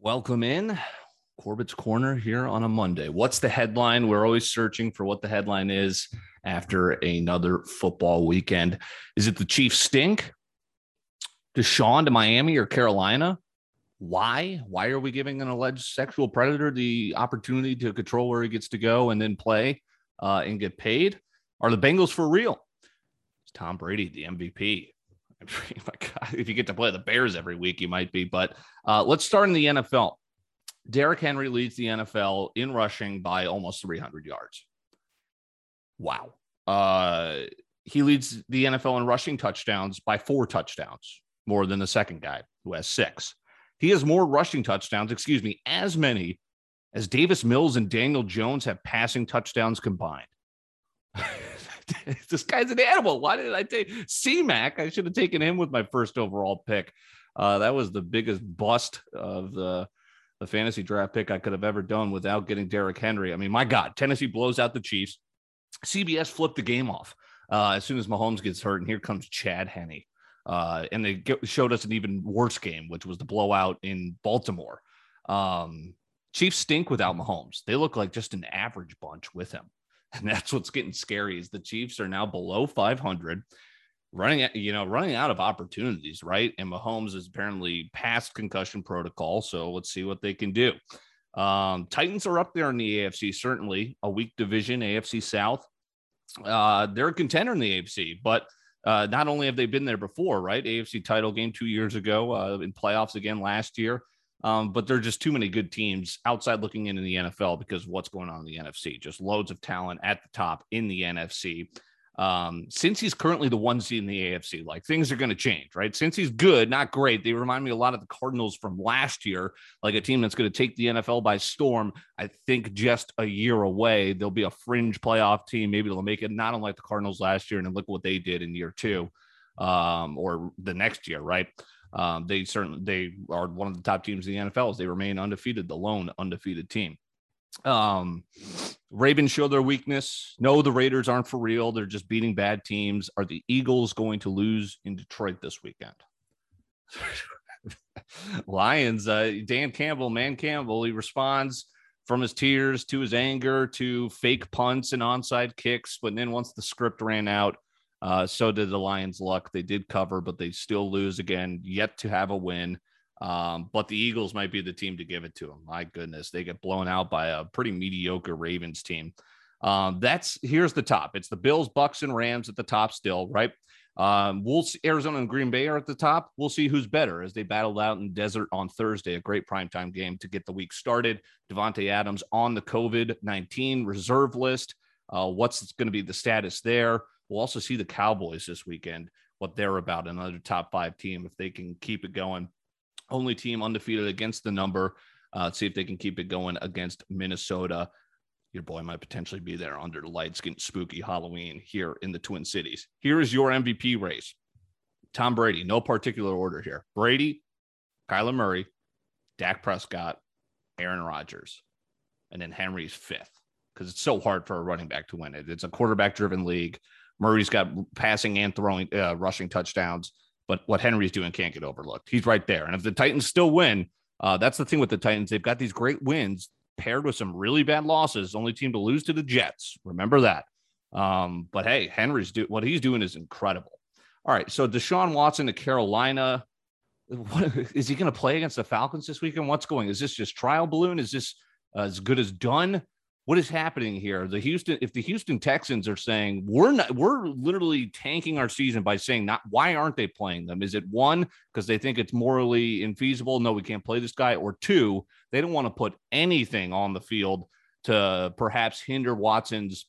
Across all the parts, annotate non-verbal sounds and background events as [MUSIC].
Welcome in. Corbett's Corner here on a Monday. What's the headline? We're always searching for what the headline is after another football weekend. Is it the Chiefs stink? Deshaun to Miami or Carolina? Why? Why are we giving an alleged sexual predator the opportunity to control where he gets to go and then play uh, and get paid? Are the Bengals for real? Is Tom Brady the MVP? [LAUGHS] if you get to play the Bears every week, you might be. But uh, let's start in the NFL. Derrick Henry leads the NFL in rushing by almost 300 yards. Wow. Uh, he leads the NFL in rushing touchdowns by four touchdowns, more than the second guy who has six. He has more rushing touchdowns, excuse me, as many as Davis Mills and Daniel Jones have passing touchdowns combined. [LAUGHS] [LAUGHS] this guy's an animal. Why did I take C Mac? I should have taken him with my first overall pick. Uh, that was the biggest bust of the the fantasy draft pick I could have ever done without getting Derrick Henry. I mean, my God, Tennessee blows out the Chiefs. CBS flipped the game off uh, as soon as Mahomes gets hurt, and here comes Chad Henne. Uh, and they get, showed us an even worse game, which was the blowout in Baltimore. Um, Chiefs stink without Mahomes. They look like just an average bunch with him. And that's what's getting scary is the Chiefs are now below 500, running you know running out of opportunities, right? And Mahomes is apparently past concussion protocol, so let's see what they can do. Um, Titans are up there in the AFC, certainly a weak division, AFC South. Uh, they're a contender in the AFC, but uh, not only have they been there before, right? AFC title game two years ago, uh, in playoffs again last year. Um, but there are just too many good teams outside looking into the NFL because what's going on in the NFC. Just loads of talent at the top in the NFC. Um, since he's currently the one seed in the AFC, like things are going to change, right? Since he's good, not great. They remind me a lot of the Cardinals from last year, like a team that's going to take the NFL by storm. I think just a year away, they'll be a fringe playoff team. Maybe they'll make it not unlike the Cardinals last year. And look what they did in year two um, or the next year, right? Um, they certainly they are one of the top teams in the NFL. As they remain undefeated, the lone undefeated team. Um, Ravens show their weakness. No, the Raiders aren't for real. They're just beating bad teams. Are the Eagles going to lose in Detroit this weekend? [LAUGHS] Lions, uh, Dan Campbell, man Campbell, he responds from his tears to his anger to fake punts and onside kicks. But then once the script ran out, uh, so did the Lions luck. They did cover, but they still lose again, yet to have a win. Um, but the Eagles might be the team to give it to them. My goodness, they get blown out by a pretty mediocre Ravens team. Um, that's here's the top. It's the Bills, Bucs, and Rams at the top still, right? Um, we'll see Arizona and Green Bay are at the top. We'll see who's better as they battled out in desert on Thursday, a great primetime game to get the week started. Davante Adams on the COVID 19 reserve list. Uh, what's going to be the status there? We'll also see the Cowboys this weekend, what they're about, another top five team, if they can keep it going. Only team undefeated against the number. Uh, see if they can keep it going against Minnesota. Your boy might potentially be there under the lights, getting spooky Halloween here in the Twin Cities. Here is your MVP race Tom Brady, no particular order here. Brady, Kyler Murray, Dak Prescott, Aaron Rodgers, and then Henry's fifth because it's so hard for a running back to win it. It's a quarterback driven league. Murray's got passing and throwing, uh, rushing touchdowns, but what Henry's doing can't get overlooked. He's right there. And if the Titans still win, uh, that's the thing with the Titans. They've got these great wins paired with some really bad losses. Only team to lose to the Jets. Remember that. Um, but hey, Henry's do what he's doing is incredible. All right, so Deshaun Watson to Carolina. What, is he going to play against the Falcons this weekend? What's going? Is this just trial balloon? Is this uh, as good as done? What is happening here? The Houston, if the Houston Texans are saying we're not, we're literally tanking our season by saying not why aren't they playing them? Is it one because they think it's morally infeasible? No, we can't play this guy, or two, they don't want to put anything on the field to perhaps hinder Watson's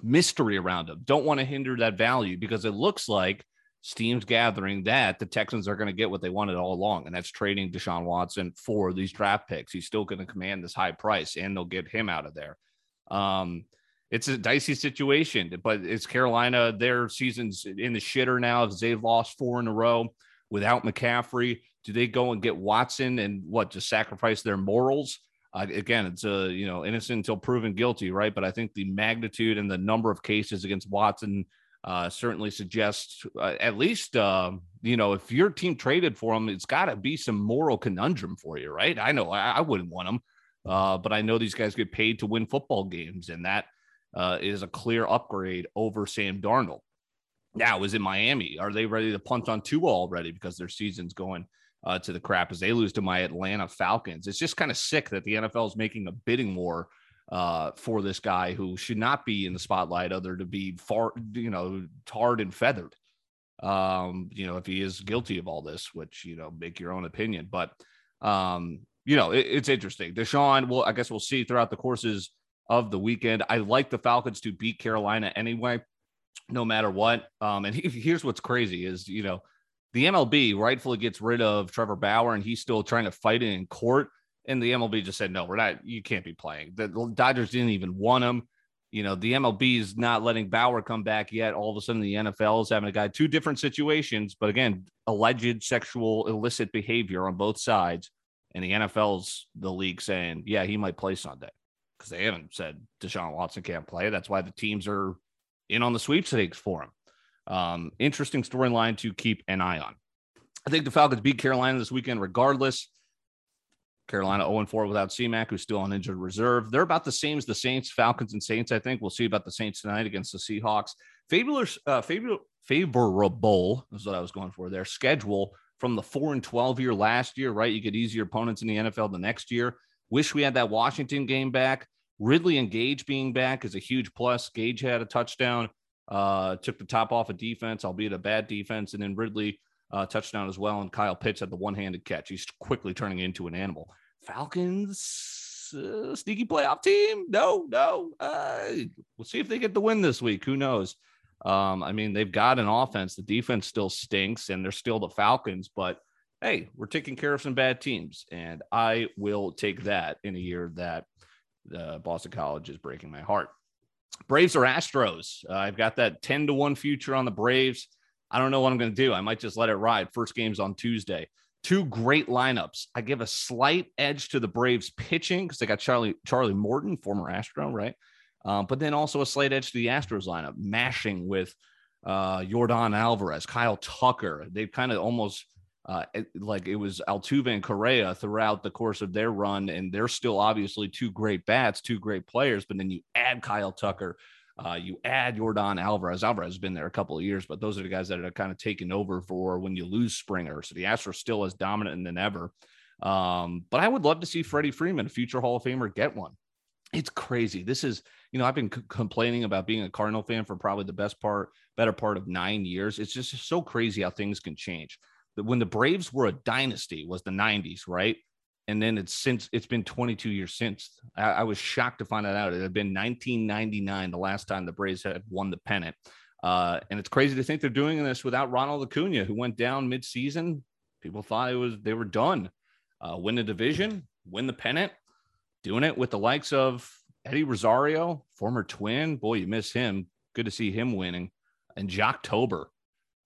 mystery around him. Don't want to hinder that value because it looks like steam's gathering that the Texans are going to get what they wanted all along, and that's trading Deshaun Watson for these draft picks. He's still going to command this high price, and they'll get him out of there. Um, it's a dicey situation, but it's Carolina. Their season's in the shitter now as they've lost four in a row without McCaffrey. Do they go and get Watson and what just sacrifice their morals? Uh, again, it's a you know innocent until proven guilty, right? But I think the magnitude and the number of cases against Watson uh, certainly suggests uh, at least uh, you know, if your team traded for him, it's got to be some moral conundrum for you, right? I know I, I wouldn't want him, uh, but I know these guys get paid to win football games, and that uh, is a clear upgrade over Sam Darnold. Now, is it Miami? Are they ready to punt on two already because their season's going uh, to the crap as they lose to my Atlanta Falcons? It's just kind of sick that the NFL is making a bidding war uh, for this guy who should not be in the spotlight other to be far, you know, tarred and feathered. Um, you know, if he is guilty of all this, which, you know, make your own opinion. But, um, you know, it, it's interesting. Deshaun, well, I guess we'll see throughout the courses of the weekend. I like the Falcons to beat Carolina anyway, no matter what. Um, and he, [LAUGHS] here's what's crazy is, you know, the MLB rightfully gets rid of Trevor Bauer and he's still trying to fight it in court. And the MLB just said, no, we're not, you can't be playing. The Dodgers didn't even want him. You know, the MLB is not letting Bauer come back yet. All of a sudden, the NFL is having a guy, two different situations, but again, alleged sexual illicit behavior on both sides. And the NFL's the league saying, yeah, he might play Sunday because they haven't said Deshaun Watson can't play. That's why the teams are in on the sweepstakes for him. Um, interesting storyline to keep an eye on. I think the Falcons beat Carolina this weekend, regardless. Carolina 0 4 without CMAC, who's still on injured reserve. They're about the same as the Saints, Falcons, and Saints. I think we'll see about the Saints tonight against the Seahawks. Uh, favorable, favorable is what I was going for. Their schedule from the four and 12 year last year, right? You get easier opponents in the NFL the next year. Wish we had that Washington game back. Ridley and Gage being back is a huge plus. Gage had a touchdown, uh, took the top off of defense, albeit a bad defense, and then Ridley uh, touchdown as well. And Kyle Pitts had the one handed catch. He's quickly turning into an animal. Falcons, uh, sneaky playoff team? No, no. Uh, we'll see if they get the win this week. Who knows? Um, I mean, they've got an offense. The defense still stinks, and they're still the Falcons, but hey, we're taking care of some bad teams, and I will take that in a year that uh, Boston College is breaking my heart. Braves or Astros? Uh, I've got that 10 to 1 future on the Braves. I don't know what I'm going to do. I might just let it ride. First game's on Tuesday. Two great lineups. I give a slight edge to the Braves pitching because they got Charlie Charlie Morton, former Astro, right? Um, but then also a slight edge to the Astros lineup, mashing with uh, Yordan Alvarez, Kyle Tucker. They've kind of almost uh, like it was Altuve and Correa throughout the course of their run, and they're still obviously two great bats, two great players. But then you add Kyle Tucker, uh, you add Yordan Alvarez. Alvarez has been there a couple of years, but those are the guys that are kind of taken over for when you lose Springer. So the Astros still as dominant than ever. Um, but I would love to see Freddie Freeman, a future Hall of Famer, get one. It's crazy. This is, you know, I've been c- complaining about being a Cardinal fan for probably the best part, better part of nine years. It's just so crazy how things can change. When the Braves were a dynasty was the 90s, right? and then it's since it's been 22 years since. I, I, was shocked to find that out. It had been 1999 the last time the Braves had won the pennant. Uh, and it's crazy to think they're doing this without Ronald Acuna, who went down mid-season. People thought it was they were done. Uh, win the division, win the pennant, doing it with the likes of Eddie Rosario, former twin. Boy, you miss him. Good to see him winning. And Jocktober,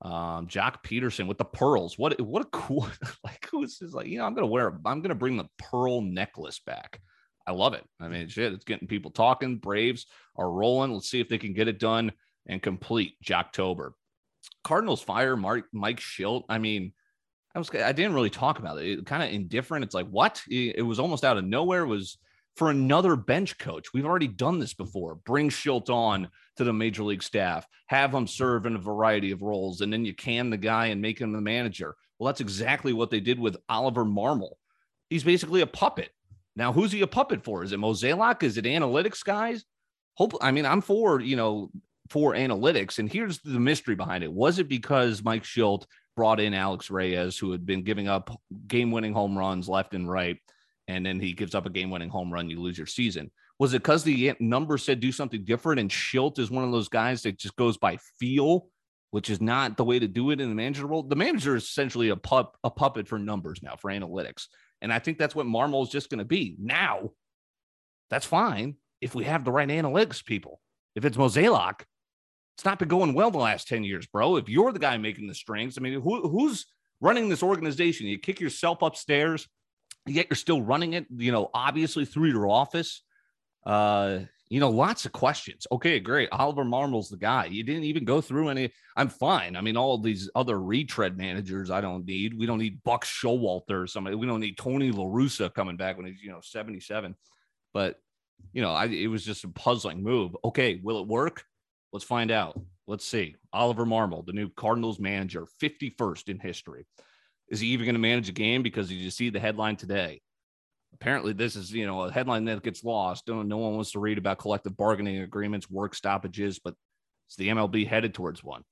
um, Joc Pederson with the pearls. What what a cool [LAUGHS] like who's just like you know I'm gonna wear I'm gonna bring the pearl necklace back. I love it. I mean, shit, it's getting people talking. Braves are rolling. Let's see if they can get it done and complete Jocktober. Cardinals fire Mark Mike Shildt. I mean, I was I didn't really talk about it. it kind of indifferent. It's like what? It, it was almost out of nowhere. It was for another bench coach. We've already done this before. Bring Shildt on to the major league staff, have him serve in a variety of roles, and then you can the guy and make him the manager. Well, that's exactly what they did with Oliver Marmol. He's basically a puppet. Now, who's he a puppet for? Is it Mozeliak? Is it analytics guys? Hope I mean I'm for you know for analytics, and here's the mystery behind it. Was it because Mike Shildt brought in Alex Reyes, who had been giving up game-winning home runs left and right? And then he gives up a game winning home run, you lose your season. Was it because the number said do something different? And Shildt is one of those guys that just goes by feel, which is not the way to do it in the manager role. The manager is essentially a pup, a puppet for numbers now for analytics. And I think that's what Marmol is just going to be. Now, that's fine if we have the right analytics people. If it's Mozeliak, it's not been going well the last 10 years, bro. If you're the guy making the strings, I mean, who, who's running this organization? You kick yourself upstairs yet you're still running it, you know, obviously through your office. Uh, you know, lots of questions. Okay, great. Oliver Marmol's the guy. You didn't even go through any. I'm fine. I mean, all these other retread managers I don't need. We don't need Buck Showalter or somebody. We don't need Tony LaRussa coming back when he's, you know, 77. But, you know, I, it was just a puzzling move. Okay, will it work? Let's find out. Let's see. Oliver Marmol, the new Cardinals manager, 51st in history. Is he even going to manage a game? Because you see the headline today? apparently this is you know a headline that gets lost. No, no one wants to read about collective bargaining agreements, work stoppages, but it's the MLB headed towards one.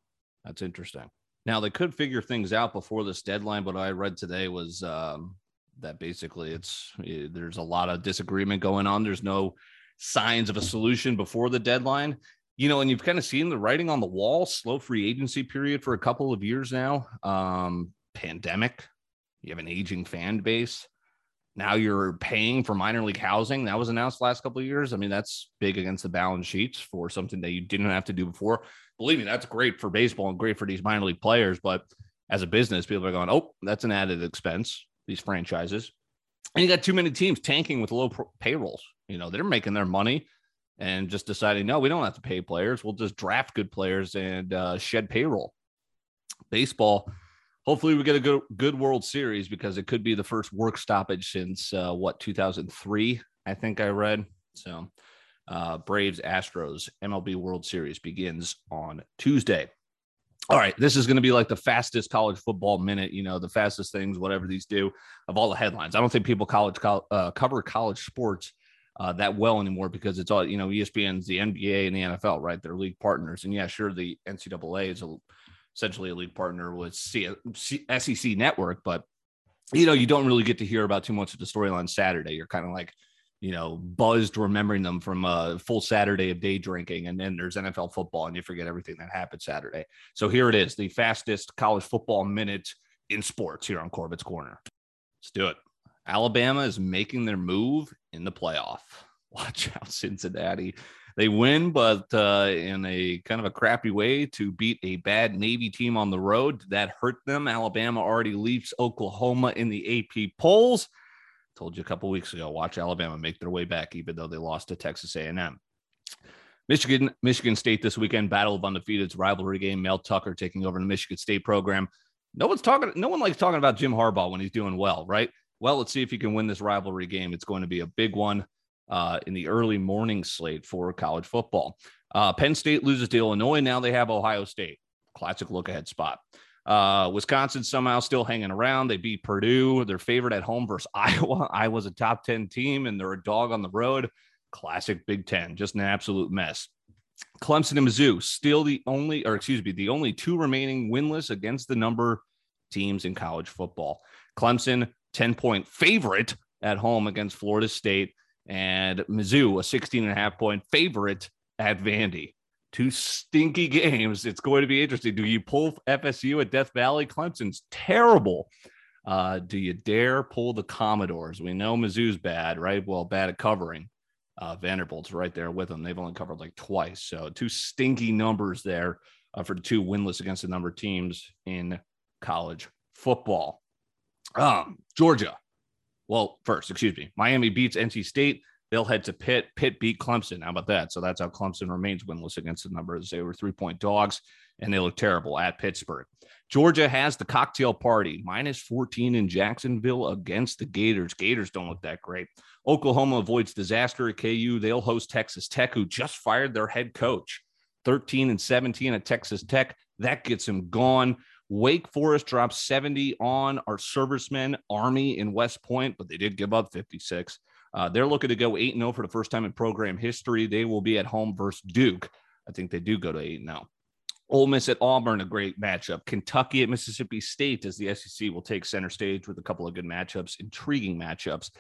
That's interesting. Now they could figure things out before this deadline, but I read today was um, that basically it's it, eh, there's a lot of disagreement going on. There's no signs of a solution before the deadline. You know, and you've kind of seen the writing on the wall. Slow free agency period for a couple of years now. Um, pandemic. You have an aging fan base. Now you're paying for minor league housing. That was announced last couple of years. I mean, that's big against the balance sheets for something that you didn't have to do before. Believe me, that's great for baseball and great for these minor league players. But as a business, people are going, oh, that's an added expense, these franchises. And you got too many teams tanking with low payrolls. You know, they're making their money and just deciding, no, we don't have to pay players. We'll just draft good players and uh, shed payroll. Baseball hopefully we get a good good World Series because it could be the first work stoppage since uh, what 2003 I think I read. So uh, Braves Astros MLB World Series begins on Tuesday. All right, this is going to be like the fastest college football minute, you know, the fastest things, whatever these do, of all the headlines. I don't think people college uh, cover college sports uh, that well anymore because it's all, you know, ESPN's the NBA and the NFL, right? They're league partners. And yeah, sure, the NCAA is a essentially a league partner with SEC Network, but you know, you don't really get to hear about too much of the storyline Saturday. You're kind of like, you know, buzzed remembering them from a full Saturday of day drinking. And then there's NFL football and you forget everything that happened Saturday. So here it is, the fastest college football minute in sports here on Corbett's Corner. Let's do it. Alabama is making their move in the playoff. [LAUGHS] Watch out, Cincinnati. They win, but uh, in a kind of a crappy way to beat a bad Navy team on the road. That hurt them. Alabama already leaps Oklahoma in the AP polls. Told you a couple weeks ago. Watch Alabama make their way back, even though they lost to Texas A&M. Michigan, Michigan State this weekend, battle of undefeateds rivalry game. Mel Tucker taking over the Michigan State program. No one's talking. No one likes talking about Jim Harbaugh when he's doing well, right? Well, let's see if he can win this rivalry game. It's going to be a big one uh, in the early morning slate for college football. Uh, Penn State loses to Illinois. Now they have Ohio State. Classic look ahead spot. Uh, Wisconsin somehow still hanging around. They beat Purdue. They're favored at home versus [LAUGHS] Iowa. Iowa's a top 10 team and they're a dog on the road. Classic Big Ten, just an absolute mess. Clemson and Mizzou still the only, or excuse me, the only two remaining winless against the number teams in college football. Clemson, 10 point favorite at home against Florida State and Mizzou, a 16 and a half point favorite at Vandy. Two stinky games. It's going to be interesting. Do you pull FSU at Death Valley? Clemson's terrible. Uh, do you dare pull the Commodores? We know Mizzou's bad, right? Well, bad at covering. Uh, Vanderbilt's right there with them. They've only covered like twice. So two stinky numbers there uh, for the two winless against the number teams in college football. Um, Georgia, well, first, excuse me, Miami beats NC State. They'll head to Pitt. Pitt beat Clemson. How about that? So that's how Clemson remains winless against the numbers. They were three point dogs and they look terrible at Pittsburgh. Georgia has the cocktail party minus 14 in Jacksonville against the Gators. Gators don't look that great. Oklahoma avoids disaster at KU. They'll host Texas Tech, who just fired their head coach. 13 and 17 at Texas Tech. That gets him gone. Wake Forest dropped 70 on our servicemen, Army in West Point, but they did give up 56. Uh, they're looking to go 8 0 for the first time in program history. They will be at home versus Duke. I think they do go to 8 0. Ole Miss at Auburn, a great matchup. Kentucky at Mississippi State, as the SEC will take center stage with a couple of good matchups, intriguing matchups.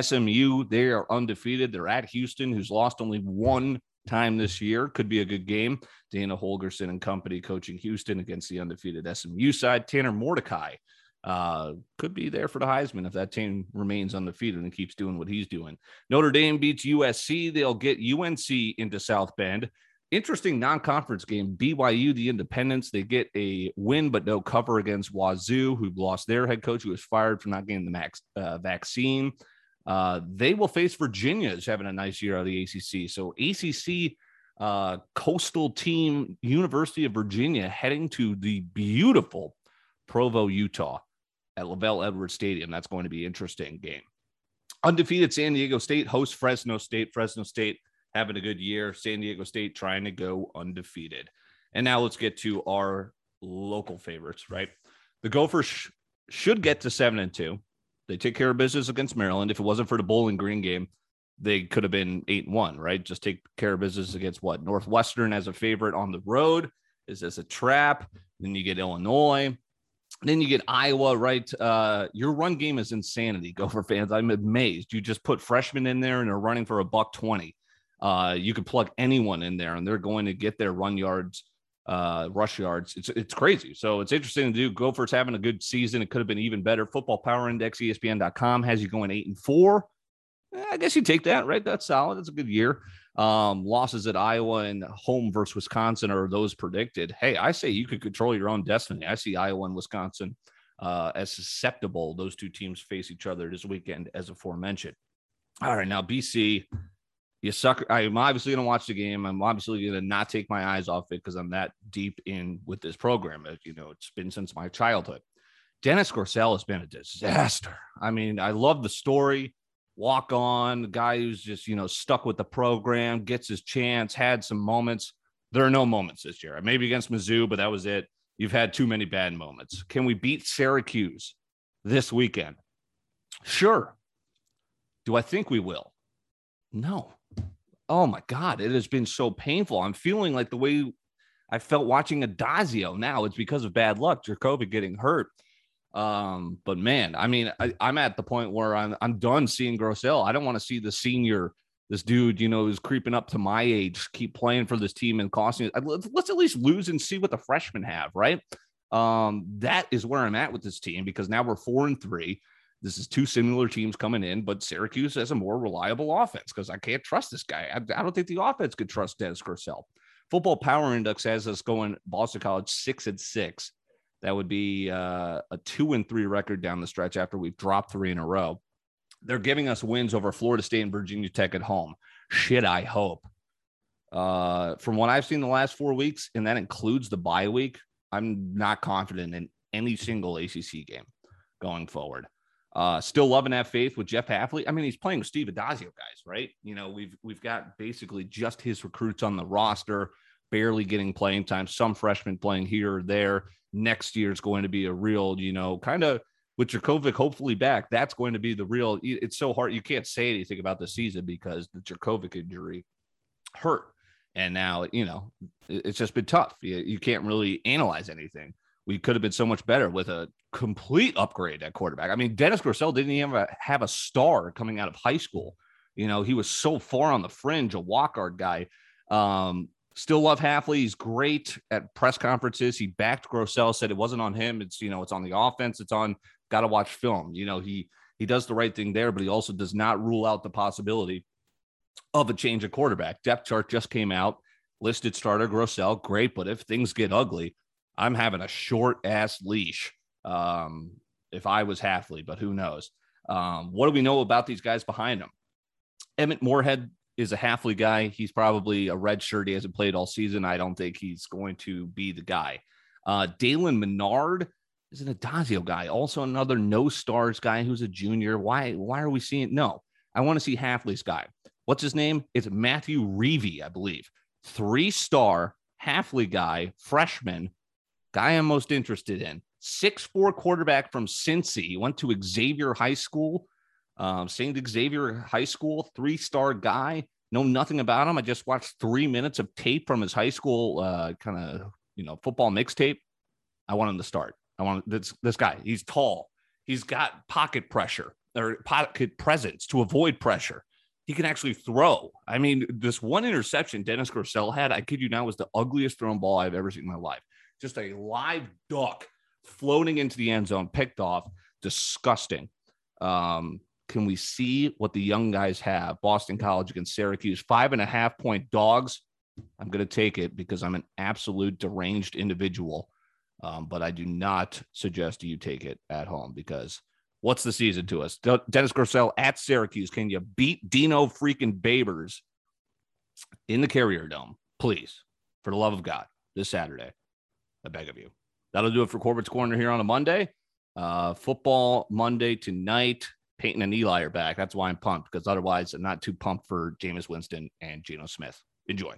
SMU, they are undefeated. They're at Houston, who's lost only one time this year. Could be a good game. Dana Holgorsen and company coaching Houston against the undefeated SMU side. Tanner Mordecai uh, could be there for the Heisman if that team remains undefeated and keeps doing what he's doing. Notre Dame beats USC. They'll get UNC into South Bend. Interesting non-conference game. BYU, the Independents, they get a win but no cover against Wazoo, who lost their head coach, who was fired for not getting the max uh, vaccine. Uh, they will face Virginia is having a nice year out of the ACC. So ACC uh, coastal team, University of Virginia, heading to the beautiful Provo, Utah, at LaVell Edwards Stadium. That's going to be an interesting game. Undefeated San Diego State hosts Fresno State. Fresno State having a good year. San Diego State trying to go undefeated. And now let's get to our local favorites, right? The Gophers sh- should get to seven and two. They take care of business against Maryland. If it wasn't for the Bowling Green game, they could have been eight and one, right? Just take care of business against what Northwestern as a favorite on the road. Is this a trap? Then you get Illinois. Then you get Iowa, right? Uh, your run game is insanity, [LAUGHS] Gopher fans. I'm amazed. You just put freshmen in there and they're running for a buck 20. Uh, you could plug anyone in there and they're going to get their run yards, uh, rush yards. It's it's crazy. So it's interesting to do. Gophers having a good season. It could have been even better. Football Power Index, ESPN.com has you going eight and four. Eh, I guess you take that, right? That's solid. That's a good year. Um, losses at Iowa and home versus Wisconsin are those predicted. Hey, I say you could control your own destiny. I see Iowa and Wisconsin uh, as susceptible. Those two teams face each other this weekend, as aforementioned. All right, now BC, you suck. I'm obviously going to watch the game. I'm obviously going to not take my eyes off it because I'm that deep in with this program. Uh, you know, it's been since my childhood. Dennis Grosel has been a disaster. I mean, I love the story walk on, guy who's just, you know, stuck with the program, gets his chance, had some moments. There are no moments this year. Maybe against Mizzou, but that was it. You've had too many bad moments. Can we beat Syracuse this weekend? Sure. Do I think we will? No. Oh my God, it has been so painful. I'm feeling like the way I felt watching Addazio now. It's because of bad luck, Jurkovec getting hurt. Um, but man, I mean, I, am at the point where I'm I'm done seeing Grosel. I don't want to see the senior, this dude, you know, who's creeping up to my age, keep playing for this team and costing. Let's, let's at least lose and see what the freshmen have, right? Um, that is where I'm at with this team because now we're four and three. This is two similar teams coming in, but Syracuse has a more reliable offense because I can't trust this guy. I, I, don't think the offense could trust Dennis Grosel. Football Power Index has us going Boston College six and six. That would be uh, a two and three record down the stretch after we've dropped three in a row. They're giving us wins over Florida State and Virginia Tech at home. Shit, I hope. Uh, from what I've seen the last four weeks, and that includes the bye week, I'm not confident in any single ACC game going forward. Uh, still loving that faith with Jeff Hafley. I mean, he's playing with Steve Addazio, guys, right? You know, we've we've got basically just his recruits on the roster, barely getting playing time. Some freshmen playing here or there next year is going to be a real, you know, kind of with Jurkovec hopefully back. That's going to be the real. It's so hard. You can't say anything about the season because the Jurkovec injury hurt. And now, you know, it's just been tough. You, you can't really analyze anything. We could have been so much better with a complete upgrade at quarterback. I mean, Dennis Grosel didn't even have a, star coming out of high school. You know, he was so far on the fringe, a walk guard guy. Um, Still love Hafley. He's great at press conferences. He backed Grosel, said it wasn't on him. It's, you know, it's on the offense. It's on, got to watch film. You know, he, he does the right thing there, but he also does not rule out the possibility of a change of quarterback. Depth chart just came out. Listed starter Grosel, great. But if things get ugly, I'm having a short ass leash. Um, if I was Hafley, but who knows? Um, what do we know about these guys behind him? Emmett Morehead is a Hafley guy. He's probably a red shirt. He hasn't played all season. I don't think he's going to be the guy. Uh, Dalen Menard is an Addazio guy, also another no stars guy who's a junior. Why? Why are we seeing? No, I want to see Hafley's guy. What's his name? It's Matthew Reevy, I believe. Three star Hafley guy, freshman, guy I'm most interested in. Six four quarterback from Cincy. He went to Xavier High School um, St. Xavier High School, three star guy. Know nothing about him. I just watched three minutes of tape from his high school uh, kind of you know football mixtape. I want him to start. I want this this guy. He's tall. He's got pocket pressure or pocket presence to avoid pressure. He can actually throw. I mean, this one interception Dennis Grosel had, I kid you not, was the ugliest thrown ball I've ever seen in my life. Just a live duck floating into the end zone, picked off. Disgusting. Um, can we see what the young guys have? Boston College against Syracuse, five and a half point dogs. I'm going to take it because I'm an absolute deranged individual. Um, but I do not suggest you take it at home because What's the season to us? De- Dennis Grosel at Syracuse. Can you beat Dino freaking Babers in the Carrier Dome? Please, for the love of God, this Saturday. I beg of you. That'll do it for Corbett's Corner here on a Monday. Uh, football Monday tonight. Peyton and Eli are back. That's why I'm pumped because otherwise I'm not too pumped for Jameis Winston and Geno Smith. Enjoy.